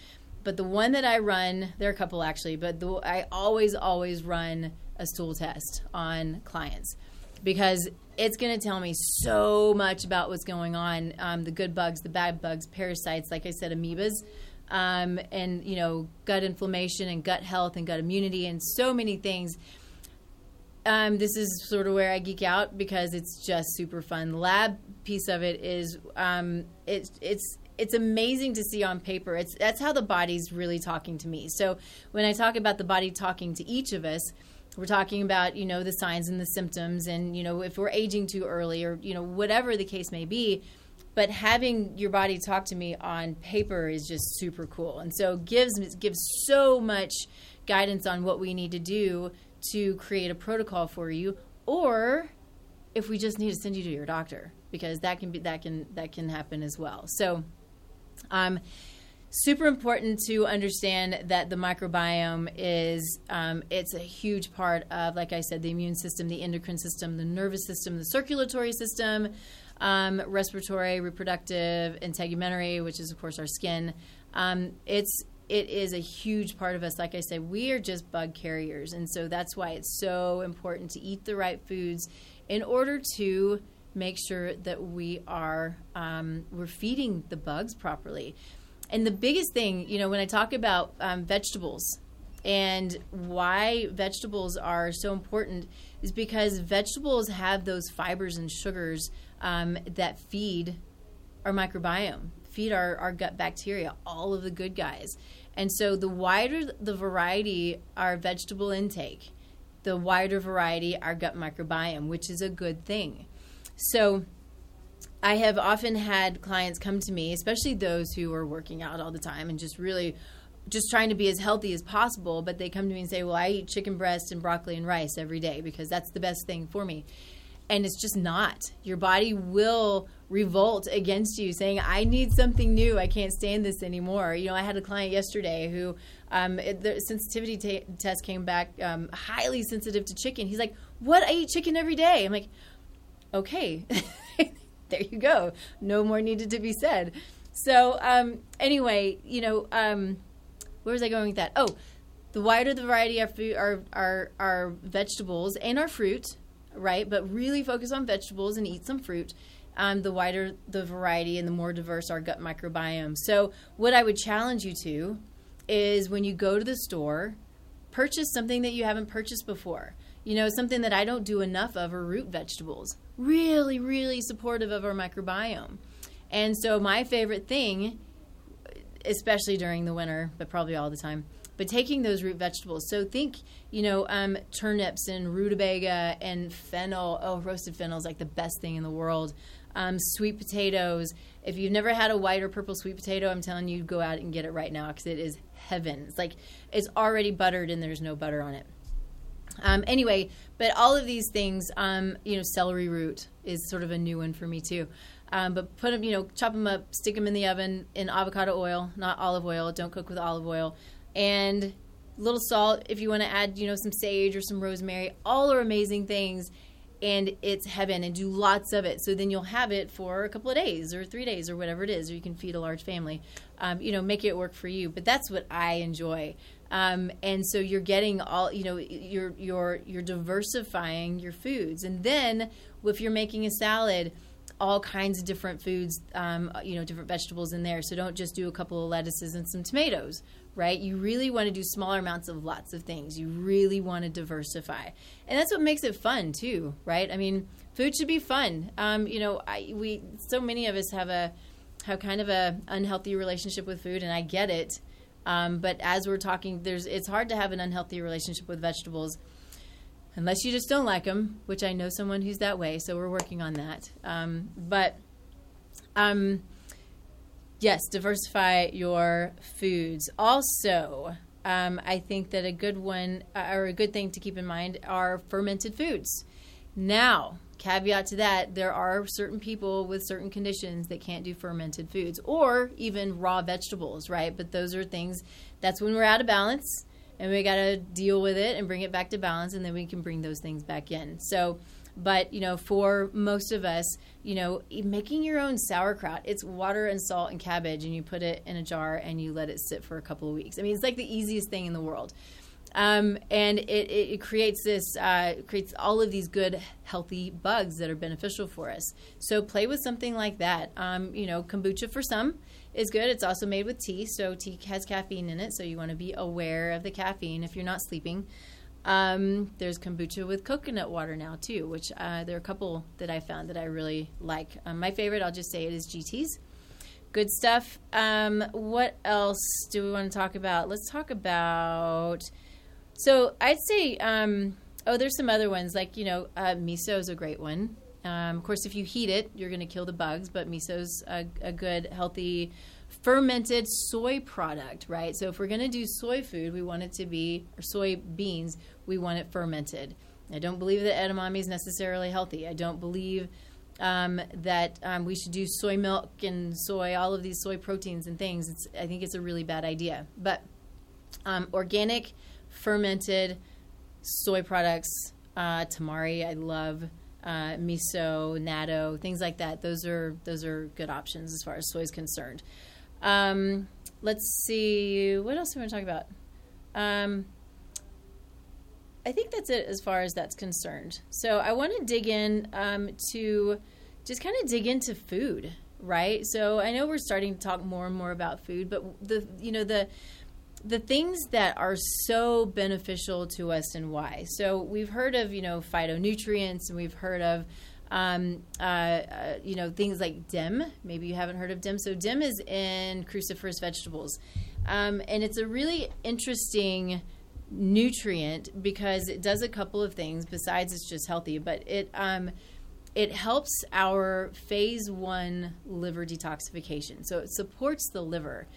But the one that I run, there are a couple actually, but the, I always, always run a stool test on clients because it's going to tell me so much about what's going on um, the good bugs, the bad bugs, parasites, like I said, amoebas. um, and you know gut inflammation and gut health and gut immunity and so many things. Um, this is sort of where I geek out because it's just super fun. The lab piece of it is um, it's it's it's amazing to see on paper. It's that's how the body's really talking to me. So when I talk about the body talking to each of us, we're talking about you know the signs and the symptoms, and you know if we're aging too early or you know whatever the case may be. But having your body talk to me on paper is just super cool, and so gives gives so much guidance on what we need to do to create a protocol for you, or if we just need to send you to your doctor because that can be that can that can happen as well. So, um, super important to understand that the microbiome is um, it's a huge part of, like I said, the immune system, the endocrine system, the nervous system, the circulatory system, um, respiratory, reproductive, integumentary, which is of course our skin. Um, it's it is a huge part of us. Like I said, we are just bug carriers, and so that's why it's so important to eat the right foods in order to make sure that we are um, we're feeding the bugs properly. And the biggest thing, you know, when I talk about um, vegetables and why vegetables are so important is because vegetables have those fibers and sugars um, that feed our microbiome, feed our, our gut bacteria, all of the good guys. And so the wider the variety our vegetable intake, the wider variety our gut microbiome, which is a good thing. So I have often had clients come to me, especially those who are working out all the time and just really just trying to be as healthy as possible, but they come to me and say, "Well, I eat chicken breast and broccoli and rice every day because that's the best thing for me." And it's just not. Your body will revolt against you saying, I need something new. I can't stand this anymore. You know, I had a client yesterday who um, it, the sensitivity t- test came back um, highly sensitive to chicken. He's like, What? I eat chicken every day. I'm like, Okay, there you go. No more needed to be said. So, um, anyway, you know, um, where was I going with that? Oh, the wider the variety of food, our, our, our vegetables and our fruit, right? But really focus on vegetables and eat some fruit um, the wider the variety and the more diverse our gut microbiome. So, what I would challenge you to is when you go to the store, purchase something that you haven't purchased before. You know, something that I don't do enough of are root vegetables. Really, really supportive of our microbiome. And so, my favorite thing, especially during the winter, but probably all the time, but taking those root vegetables. So think, you know, um, turnips and rutabaga and fennel. Oh, roasted fennel is like the best thing in the world um, sweet potatoes. If you've never had a white or purple sweet potato, I'm telling you, go out and get it right now because it is heaven. It's like it's already buttered and there's no butter on it. Um, anyway, but all of these things, um, you know, celery root is sort of a new one for me too. Um, but put them, you know, chop them up, stick them in the oven in avocado oil, not olive oil. Don't cook with olive oil, and a little salt if you want to add, you know, some sage or some rosemary. All are amazing things and it's heaven and do lots of it. So then you'll have it for a couple of days or three days or whatever it is or you can feed a large family. Um, you know make it work for you. But that's what i enjoy. Um, and so you're getting all you know you're you're you're diversifying your foods. And then if you're making a salad all kinds of different foods, um, you know, different vegetables in there. So don't just do a couple of lettuces and some tomatoes, right? You really want to do smaller amounts of lots of things. You really want to diversify, and that's what makes it fun too, right? I mean, food should be fun. Um, you know, I, we so many of us have a have kind of a unhealthy relationship with food, and I get it. Um, but as we're talking, there's it's hard to have an unhealthy relationship with vegetables unless you just don't like them, which I know someone who's that way, so we're working on that. Um, but um, yes, diversify your foods. Also, um, I think that a good one uh, or a good thing to keep in mind are fermented foods. Now, caveat to that, there are certain people with certain conditions that can't do fermented foods or even raw vegetables, right? But those are things that's when we're out of balance and we got to deal with it and bring it back to balance and then we can bring those things back in so but you know for most of us you know making your own sauerkraut it's water and salt and cabbage and you put it in a jar and you let it sit for a couple of weeks i mean it's like the easiest thing in the world um, and it, it, creates this uh, creates all of these good healthy bugs that are beneficial for us so play with something like that um, you know kombucha for some is good. It's also made with tea, so tea has caffeine in it, so you want to be aware of the caffeine if you're not sleeping. Um, there's kombucha with coconut water now too, which uh, there are a couple that I found that I really like. Um, my favorite, I'll just say it is GT's. Good stuff. Um, what else do we want to talk about? Let's talk about. So I'd say, um, oh, there's some other ones like you know, uh, miso is a great one. Um, of course, if you heat it, you're going to kill the bugs, but miso's a, a good, healthy fermented soy product, right? So if we're going to do soy food, we want it to be, or soy beans, we want it fermented. I don't believe that edamame is necessarily healthy. I don't believe um, that um, we should do soy milk and soy, all of these soy proteins and things. It's, I think it's a really bad idea. But um, organic, fermented soy products, uh, tamari, I love. Uh, miso, natto, things like that. Those are those are good options as far as soy is concerned. Um, let's see. What else do we want to talk about? Um, I think that's it as far as that's concerned. So I want to dig in um, to just kind of dig into food, right? So I know we're starting to talk more and more about food, but the you know the the things that are so beneficial to us and why. So we've heard of you know phytonutrients, and we've heard of um, uh, uh, you know, things like DIM. Maybe you haven't heard of DIM. So DIM is in cruciferous vegetables, um, and it's a really interesting nutrient because it does a couple of things besides it's just healthy, but it um, it helps our phase one liver detoxification. So it supports the liver.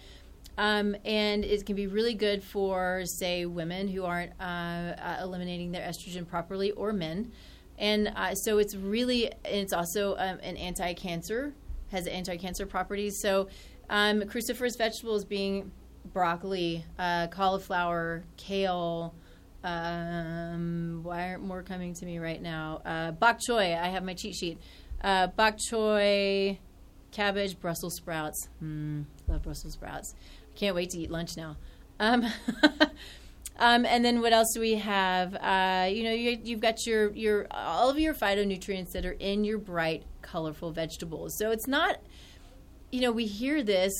Um, and it can be really good for, say, women who aren't uh, uh, eliminating their estrogen properly, or men and uh, so it's really it's also um, an anti-cancer has anti-cancer properties. So um, cruciferous vegetables being broccoli uh, cauliflower kale um, why aren't more coming to me right now? Uh, bok choy i have my cheat sheet. Uh, bok choy cabbage brussels sprouts. Mm, love brussels sprouts. I can't wait to eat lunch now. Um, Um, and then what else do we have? Uh, you know, you, you've got your your all of your phytonutrients that are in your bright, colorful vegetables. So it's not, you know, we hear this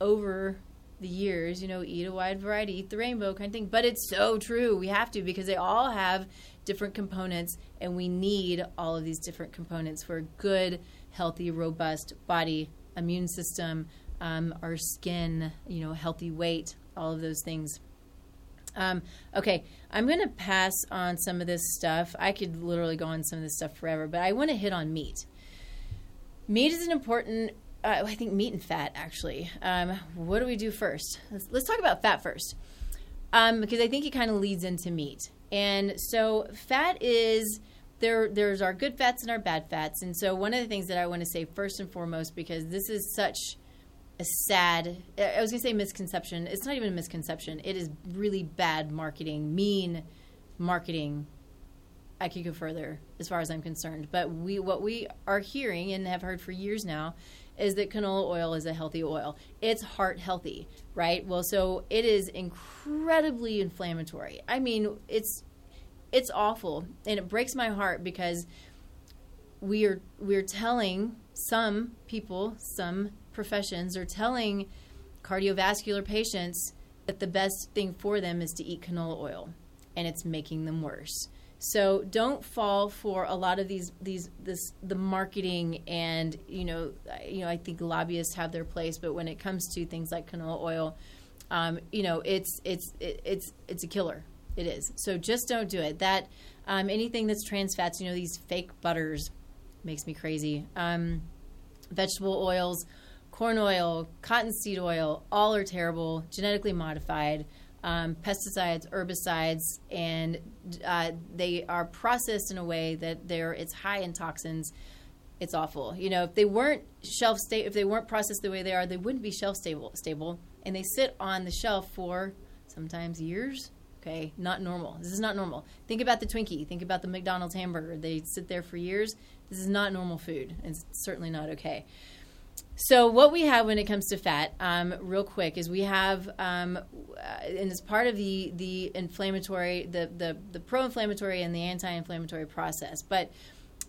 over the years. You know, eat a wide variety, eat the rainbow kind of thing. But it's so true. We have to because they all have different components, and we need all of these different components for a good, healthy, robust body, immune system, um, our skin. You know, healthy weight, all of those things. Um, okay, I'm going to pass on some of this stuff. I could literally go on some of this stuff forever, but I want to hit on meat. Meat is an important, uh, I think, meat and fat, actually. Um, what do we do first? Let's, let's talk about fat first, um, because I think it kind of leads into meat. And so, fat is. There, there's our good fats and our bad fats. And so, one of the things that I want to say first and foremost, because this is such a sad i was going to say misconception. It's not even a misconception. It is really bad marketing mean marketing. I could go further as far as i'm concerned. But we what we are hearing and have heard for years now is that canola oil is a healthy oil. It's heart healthy right? Well so it is incredibly inflammatory. I mean it's it's awful. And it breaks my heart because we are we're telling some people some professions are telling cardiovascular patients that the best thing for them is to eat canola oil, and it's making them worse. So don't fall for a lot of these these this the marketing and you know you know I think lobbyists have their place, but when it comes to things like canola oil, um, you know it's it's it, it's it's a killer. It is. So just don't do it. That um, anything that's trans fats, you know these fake butters, makes me crazy. Um, vegetable oils corn oil, cottonseed oil, all are terrible, genetically modified. Um, pesticides, herbicides, and uh, they are processed in a way that they're it's high in toxins. It's awful. You know, if they weren't shelf stable, if they weren't processed the way they are, they wouldn't be shelf stable. Stable, and they sit on the shelf for sometimes years. Okay, not normal. This is not normal. Think about the Twinkie. Think about the McDonald's hamburger. They sit there for years. This is not normal food. It's certainly not okay. So what we have when it comes to fat, um, real quick, is we have, um, uh, and it's part of the the inflammatory, the the, the pro-inflammatory and the anti-inflammatory process. But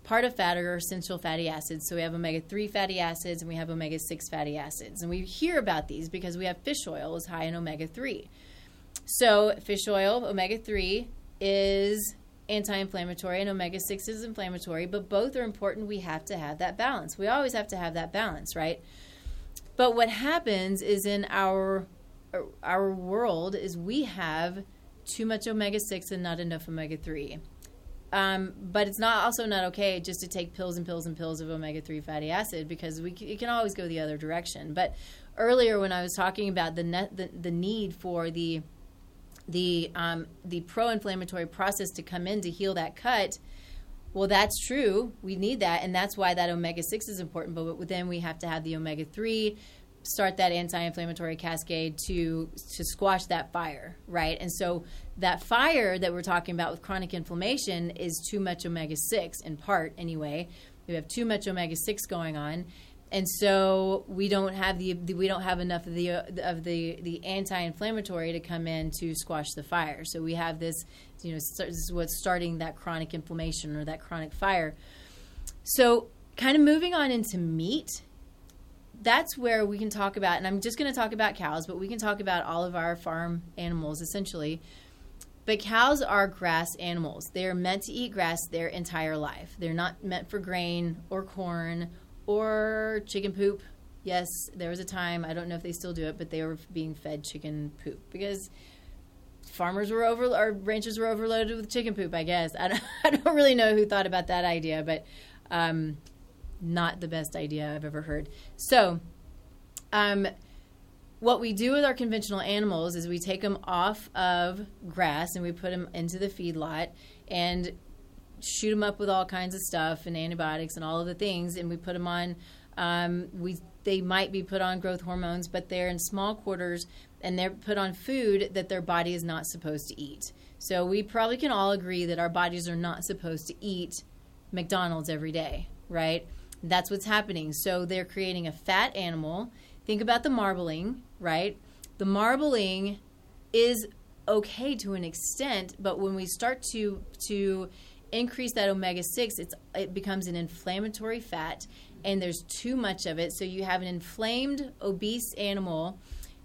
part of fat are essential fatty acids. So we have omega 3 fatty acids and we have omega 6 fatty acids. And we hear about these because we have fish oil is high in omega 3. So fish oil, omega 3, is anti inflammatory and omega 6 is inflammatory, but both are important. We have to have that balance. We always have to have that balance, right? But what happens is in our our world is we have too much omega 6 and not enough omega 3. Um, but it's not also not okay just to take pills and pills and pills of omega 3 fatty acid because we c- it can always go the other direction. But earlier when I was talking about the net, the, the need for the the um, the pro-inflammatory process to come in to heal that cut, well, that's true. We need that, and that's why that omega six is important. But then we have to have the omega three start that anti-inflammatory cascade to to squash that fire, right? And so that fire that we're talking about with chronic inflammation is too much omega six in part, anyway. We have too much omega six going on, and so we don't have the, we don't have enough of the of the the anti-inflammatory to come in to squash the fire. So we have this, you know, this is what's starting that chronic inflammation or that chronic fire. So kind of moving on into meat that's where we can talk about, and I'm just going to talk about cows, but we can talk about all of our farm animals essentially. But cows are grass animals. They are meant to eat grass their entire life. They're not meant for grain or corn or chicken poop. Yes, there was a time, I don't know if they still do it, but they were being fed chicken poop because farmers were over or ranchers were overloaded with chicken poop, I guess. I don't, I don't really know who thought about that idea, but um, not the best idea I've ever heard. So, um, what we do with our conventional animals is we take them off of grass and we put them into the feedlot and shoot them up with all kinds of stuff and antibiotics and all of the things, and we put them on. Um, we they might be put on growth hormones, but they're in small quarters and they're put on food that their body is not supposed to eat. So we probably can all agree that our bodies are not supposed to eat McDonald's every day, right? That's what's happening. So they're creating a fat animal. Think about the marbling, right? The marbling is okay to an extent, but when we start to to increase that omega 6 it's it becomes an inflammatory fat and there's too much of it. So you have an inflamed obese animal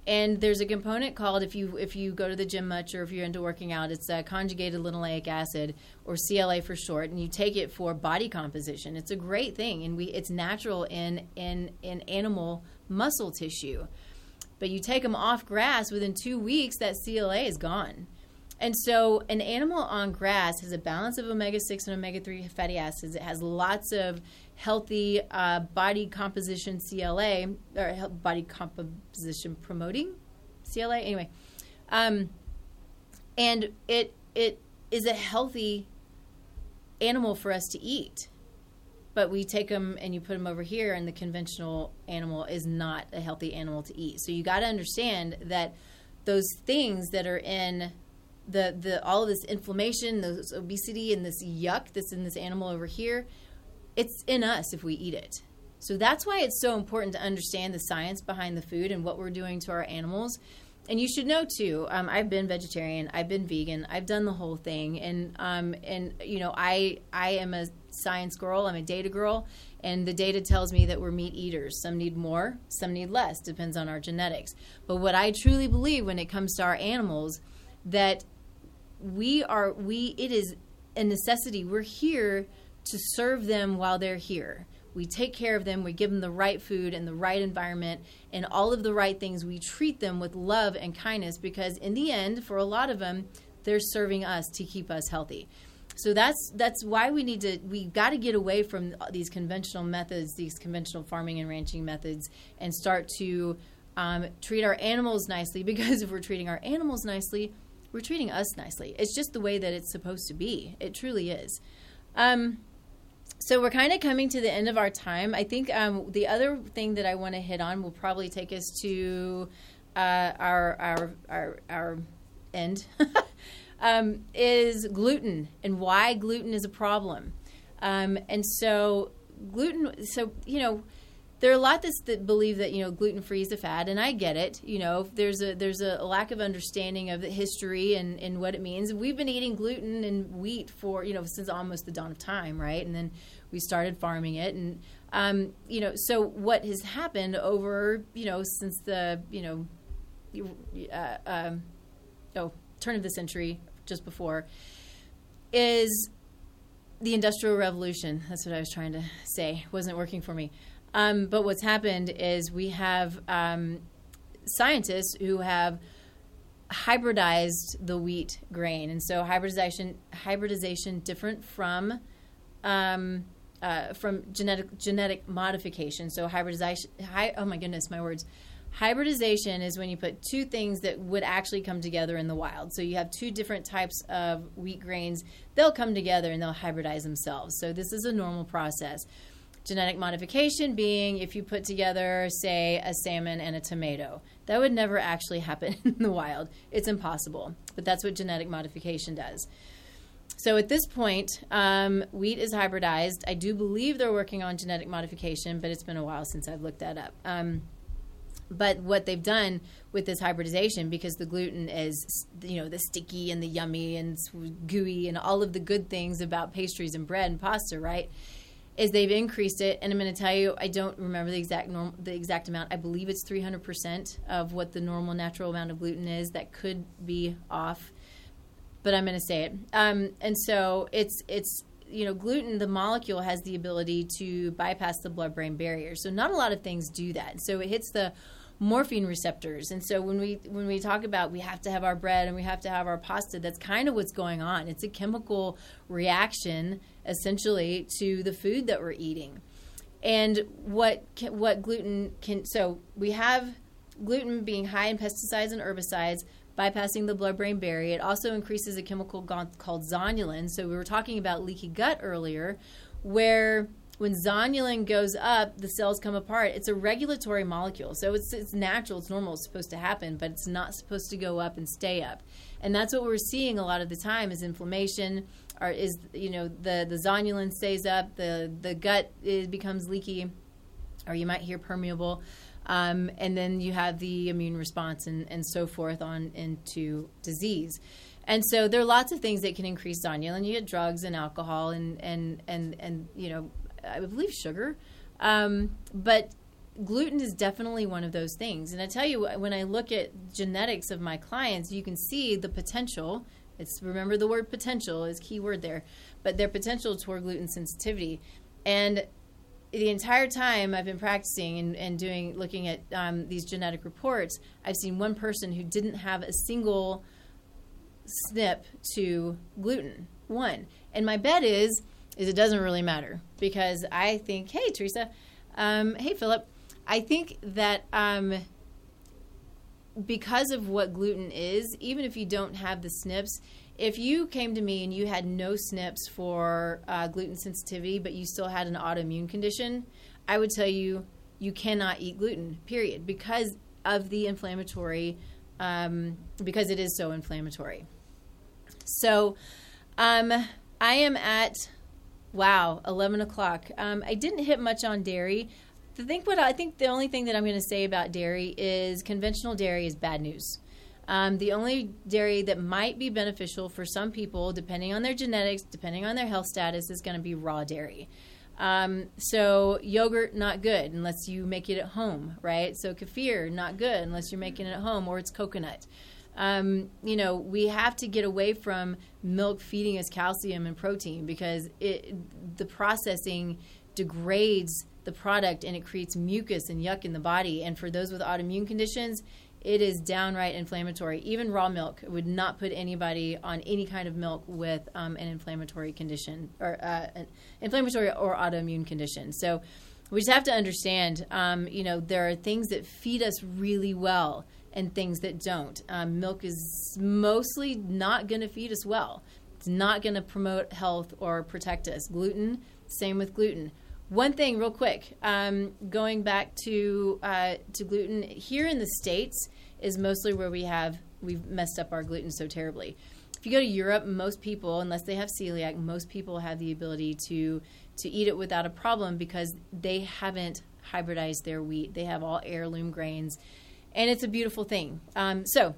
and there's a component called if you if you go to the gym much or if you're into working out it's a conjugated linoleic acid or CLA for short and you take it for body composition. It's a great thing and we it's natural in in in animal muscle tissue. But you take them off grass within 2 weeks that CLA is gone and so an animal on grass has a balance of omega 6 and omega 3 fatty acids. It has lots of healthy uh, body composition CLA, or body composition promoting CLA. Anyway, um, and it it is a healthy animal for us to eat. But we take them and you put them over here, and the conventional animal is not a healthy animal to eat. So you got to understand that those things that are in the the all of this inflammation, this obesity, and this yuck that's in this animal over here, it's in us if we eat it. So that's why it's so important to understand the science behind the food and what we're doing to our animals. And you should know too. Um, I've been vegetarian. I've been vegan. I've done the whole thing. And um, and you know, I I am a science girl. I'm a data girl. And the data tells me that we're meat eaters. Some need more, some need less. Depends on our genetics. But what I truly believe when it comes to our animals, that we are we it is a necessity. We're here to serve them while they're here. We take care of them, we give them the right food and the right environment and all of the right things. We treat them with love and kindness because in the end, for a lot of them, they're serving us to keep us healthy. So that's that's why we need to we got to get away from these conventional methods, these conventional farming and ranching methods, and start to um, treat our animals nicely. Because if we're treating our animals nicely, we're treating us nicely. It's just the way that it's supposed to be. It truly is. Um, so we're kind of coming to the end of our time. I think um, the other thing that I want to hit on will probably take us to uh, our our our our end um, is gluten and why gluten is a problem. Um, and so gluten. So you know there are a lot that, believe that you know gluten free is a fad, and I get it. You know, there's a there's a lack of understanding of the history and, and what it means. We've been eating gluten and wheat for you know since almost the dawn of time, right? And then we started farming it, and um, you know, so what has happened over you know since the you know, uh, um, oh turn of the century, just before, is the industrial revolution. That's what I was trying to say. wasn't working for me. Um, but what's happened is we have um, scientists who have hybridized the wheat grain, and so hybridization hybridization different from um, uh, from genetic genetic modification. So hybridization. Hi, oh my goodness, my words. Hybridization is when you put two things that would actually come together in the wild. So you have two different types of wheat grains. They'll come together and they'll hybridize themselves. So this is a normal process. Genetic modification being if you put together, say, a salmon and a tomato. That would never actually happen in the wild. It's impossible. But that's what genetic modification does. So at this point, um, wheat is hybridized. I do believe they're working on genetic modification, but it's been a while since I've looked that up. Um, but what they've done with this hybridization, because the gluten is, you know, the sticky and the yummy and gooey and all of the good things about pastries and bread and pasta, right? Is they've increased it, and I'm going to tell you, I don't remember the exact norm, the exact amount. I believe it's 300% of what the normal natural amount of gluten is. That could be off, but I'm going to say it. Um, and so it's it's you know gluten, the molecule has the ability to bypass the blood-brain barrier. So not a lot of things do that. So it hits the morphine receptors. And so when we when we talk about we have to have our bread and we have to have our pasta, that's kind of what's going on. It's a chemical reaction essentially to the food that we're eating. And what what gluten can so we have gluten being high in pesticides and herbicides bypassing the blood-brain barrier. It also increases a chemical called zonulin. So we were talking about leaky gut earlier where when zonulin goes up, the cells come apart. It's a regulatory molecule, so it's it's natural, it's normal, it's supposed to happen, but it's not supposed to go up and stay up. And that's what we're seeing a lot of the time is inflammation, or is you know the the zonulin stays up, the the gut it becomes leaky, or you might hear permeable. Um, and then you have the immune response and, and so forth on into disease. And so there are lots of things that can increase zonulin. You get drugs and alcohol and, and, and, and you know I believe sugar. Um, but gluten is definitely one of those things. And I tell you, when I look at genetics of my clients, you can see the potential. It's remember the word potential is key word there, but their potential toward gluten sensitivity. And the entire time I've been practicing and, and doing looking at um, these genetic reports, I've seen one person who didn't have a single SNP to gluten. One. And my bet is is it doesn't really matter because I think, hey, Teresa, um, hey, Philip, I think that um, because of what gluten is, even if you don't have the SNPs, if you came to me and you had no SNPs for uh, gluten sensitivity, but you still had an autoimmune condition, I would tell you you cannot eat gluten, period, because of the inflammatory, um, because it is so inflammatory. So um, I am at Wow, eleven o'clock. Um, I didn't hit much on dairy. The think what I think the only thing that I'm going to say about dairy is conventional dairy is bad news. Um, the only dairy that might be beneficial for some people, depending on their genetics, depending on their health status, is going to be raw dairy. Um, so yogurt not good unless you make it at home, right? So kefir not good unless you're making it at home, or it's coconut um, you know, we have to get away from milk feeding us calcium and protein because it, the processing degrades the product and it creates mucus and yuck in the body. And for those with autoimmune conditions, it is downright inflammatory. Even raw milk would not put anybody on any kind of milk with um, an inflammatory condition or uh, an inflammatory or autoimmune condition. So we just have to understand, um, you know, there are things that feed us really well and things that don't. Um, milk is mostly not going to feed us well. It's not going to promote health or protect us. Gluten, same with gluten. One thing, real quick, um, going back to uh, to gluten here in the states is mostly where we have we've messed up our gluten so terribly. If you go to Europe, most people, unless they have celiac, most people have the ability to to eat it without a problem because they haven't hybridized their wheat. They have all heirloom grains and it's a beautiful thing. Um, so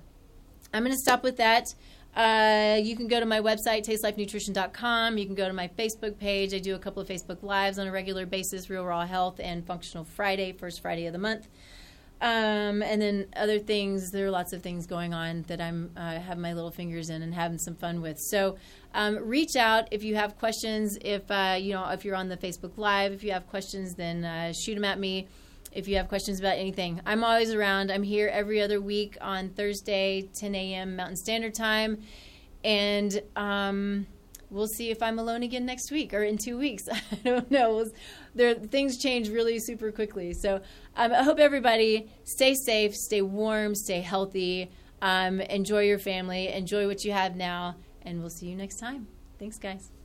I'm going to stop with that. Uh, you can go to my website, tastelifenutrition.com. You can go to my Facebook page. I do a couple of Facebook Lives on a regular basis Real Raw Health and Functional Friday, first Friday of the month. Um, and then other things, there are lots of things going on that I'm uh, have my little fingers in and having some fun with. So um, reach out if you have questions. If uh, you know if you're on the Facebook Live, if you have questions, then uh, shoot them at me. If you have questions about anything, I'm always around. I'm here every other week on Thursday, 10 a.m. Mountain Standard Time, and um, we'll see if I'm alone again next week or in two weeks. I don't know. There, things change really super quickly. So um, I hope everybody stay safe, stay warm, stay healthy, um, enjoy your family, enjoy what you have now, and we'll see you next time. Thanks, guys.